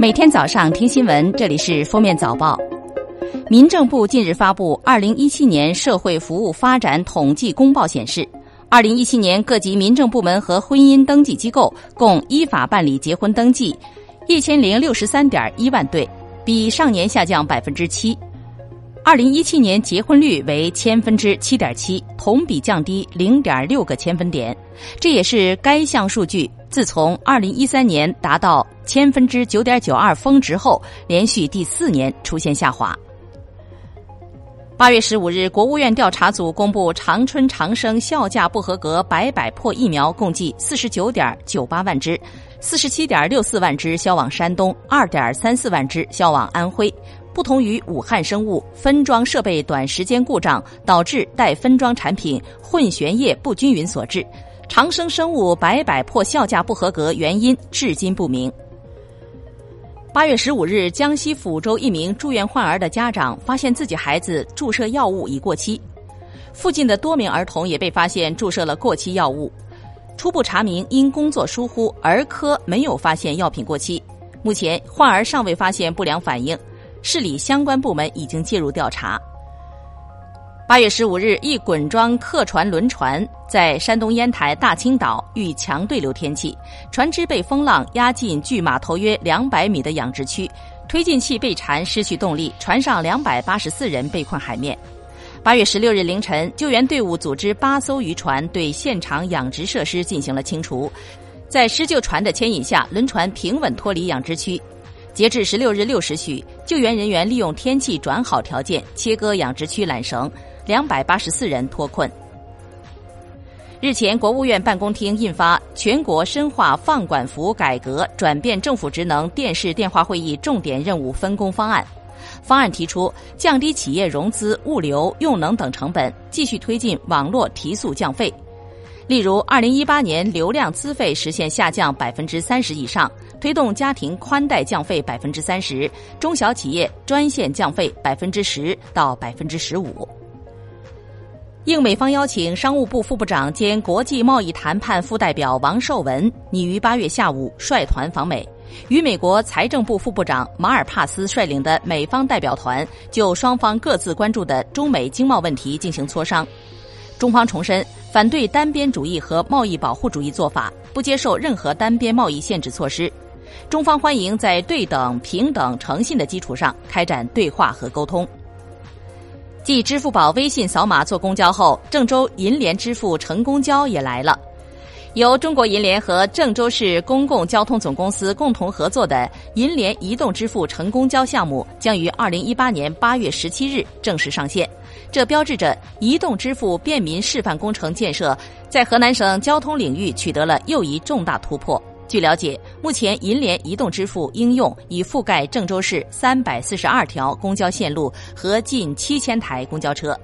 每天早上听新闻，这里是封面早报。民政部近日发布《二零一七年社会服务发展统计公报》，显示，二零一七年各级民政部门和婚姻登记机构共依法办理结婚登记一千零六十三点一万对，比上年下降百分之七。二零一七年结婚率为千分之七点七，同比降低零点六个千分点，这也是该项数据自从二零一三年达到千分之九点九二峰值后，连续第四年出现下滑。八月十五日，国务院调查组公布长春长生效价不合格百百破疫苗共计四十九点九八万支，四十七点六四万支销往山东，二点三四万支销往安徽。不同于武汉生物分装设备短时间故障导致待分装产品混悬液不均匀所致，长生生物百百破效价不合格原因至今不明。八月十五日，江西抚州一名住院患儿的家长发现自己孩子注射药物已过期，附近的多名儿童也被发现注射了过期药物。初步查明，因工作疏忽，儿科没有发现药品过期。目前，患儿尚未发现不良反应。市里相关部门已经介入调查。八月十五日，一滚装客船轮船在山东烟台大青岛遇强对流天气，船只被风浪压进距码头约两百米的养殖区，推进器被缠失去动力，船上两百八十四人被困海面。八月十六日凌晨，救援队伍组织八艘渔船对现场养殖设施进行了清除，在施救船的牵引下，轮船平稳脱离养殖区。截至十六日六时许，救援人员利用天气转好条件切割养殖区缆绳，两百八十四人脱困。日前，国务院办公厅印发《全国深化放管服改革转变政府职能电视电话会议重点任务分工方案》。方案提出，降低企业融资、物流、用能等成本，继续推进网络提速降费。例如，二零一八年流量资费实现下降百分之三十以上，推动家庭宽带降费百分之三十，中小企业专线降费百分之十到百分之十五。应美方邀请，商务部副部长兼国际贸易谈判副代表王受文拟于八月下午率团访美，与美国财政部副部长马尔帕斯率领的美方代表团就双方各自关注的中美经贸问题进行磋商。中方重申。反对单边主义和贸易保护主义做法，不接受任何单边贸易限制措施。中方欢迎在对等、平等、诚信的基础上开展对话和沟通。继支付宝、微信扫码坐公交后，郑州银联支付乘公交也来了。由中国银联和郑州市公共交通总公司共同合作的银联移动支付乘公交项目将于二零一八年八月十七日正式上线。这标志着移动支付便民示范工程建设在河南省交通领域取得了又一重大突破。据了解，目前银联移动支付应用已覆盖郑州市三百四十二条公交线路和近七千台公交车。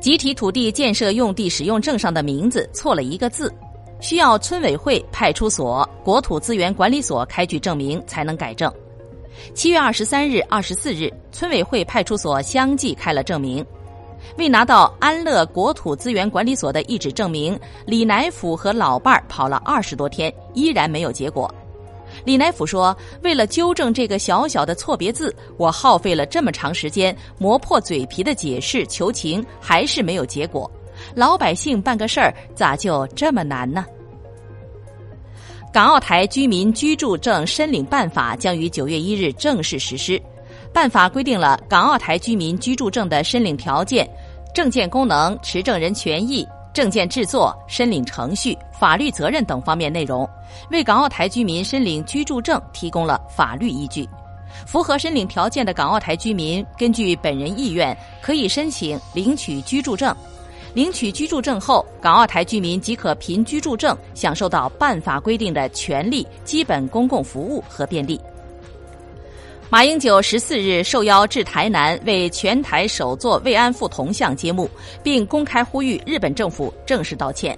集体土地建设用地使用证上的名字错了一个字，需要村委会、派出所、国土资源管理所开具证明才能改正。七月二十三日、二十四日，村委会、派出所相继开了证明。未拿到安乐国土资源管理所的一纸证明，李乃甫和老伴儿跑了二十多天，依然没有结果。李乃甫说：“为了纠正这个小小的错别字，我耗费了这么长时间，磨破嘴皮的解释求情，还是没有结果。老百姓办个事儿，咋就这么难呢？”港澳台居民居住证申领办法将于九月一日正式实施。办法规定了港澳台居民居住证的申领条件、证件功能、持证人权益。证件制作、申领程序、法律责任等方面内容，为港澳台居民申领居住证提供了法律依据。符合申领条件的港澳台居民，根据本人意愿，可以申请领取居住证。领取居住证后，港澳台居民即可凭居住证享受到办法规定的权利、基本公共服务和便利。马英九十四日受邀至台南为全台首座慰安妇铜像揭幕，并公开呼吁日本政府正式道歉。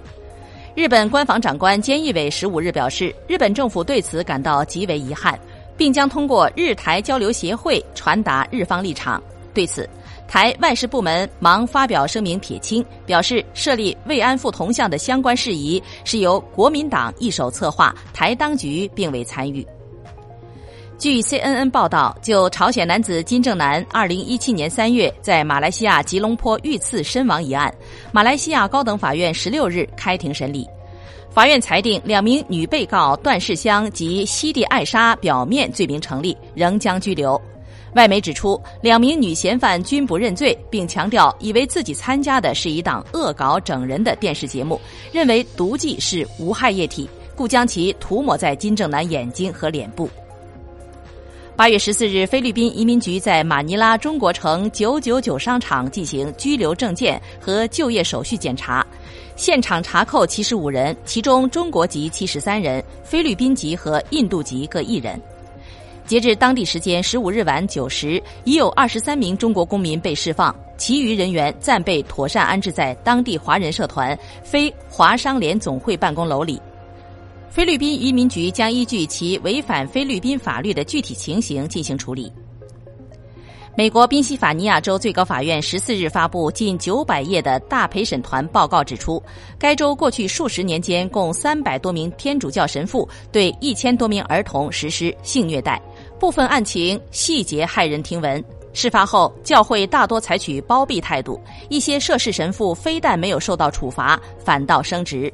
日本官房长官菅义伟十五日表示，日本政府对此感到极为遗憾，并将通过日台交流协会传达日方立场。对此，台外事部门忙发表声明撇清，表示设立慰安妇铜像的相关事宜是由国民党一手策划，台当局并未参与。据 CNN 报道，就朝鲜男子金正男2017年3月在马来西亚吉隆坡遇刺身亡一案，马来西亚高等法院16日开庭审理。法院裁定两名女被告段世香及西蒂艾莎表面罪名成立，仍将拘留。外媒指出，两名女嫌犯均不认罪，并强调以为自己参加的是一档恶搞整人的电视节目，认为毒剂是无害液体，故将其涂抹在金正男眼睛和脸部。八月十四日，菲律宾移民局在马尼拉中国城九九九商场进行居留证件和就业手续检查，现场查扣七十五人，其中中国籍七十三人，菲律宾籍和印度籍各一人。截至当地时间十五日晚九时，已有二十三名中国公民被释放，其余人员暂被妥善安置在当地华人社团非华商联总会办公楼里。菲律宾移民局将依据其违反菲律宾法律的具体情形进行处理。美国宾夕法尼亚州最高法院十四日发布近九百页的大陪审团报告，指出，该州过去数十年间共三百多名天主教神父对一千多名儿童实施性虐待，部分案情细节骇人听闻。事发后，教会大多采取包庇态度，一些涉事神父非但没有受到处罚，反倒升职。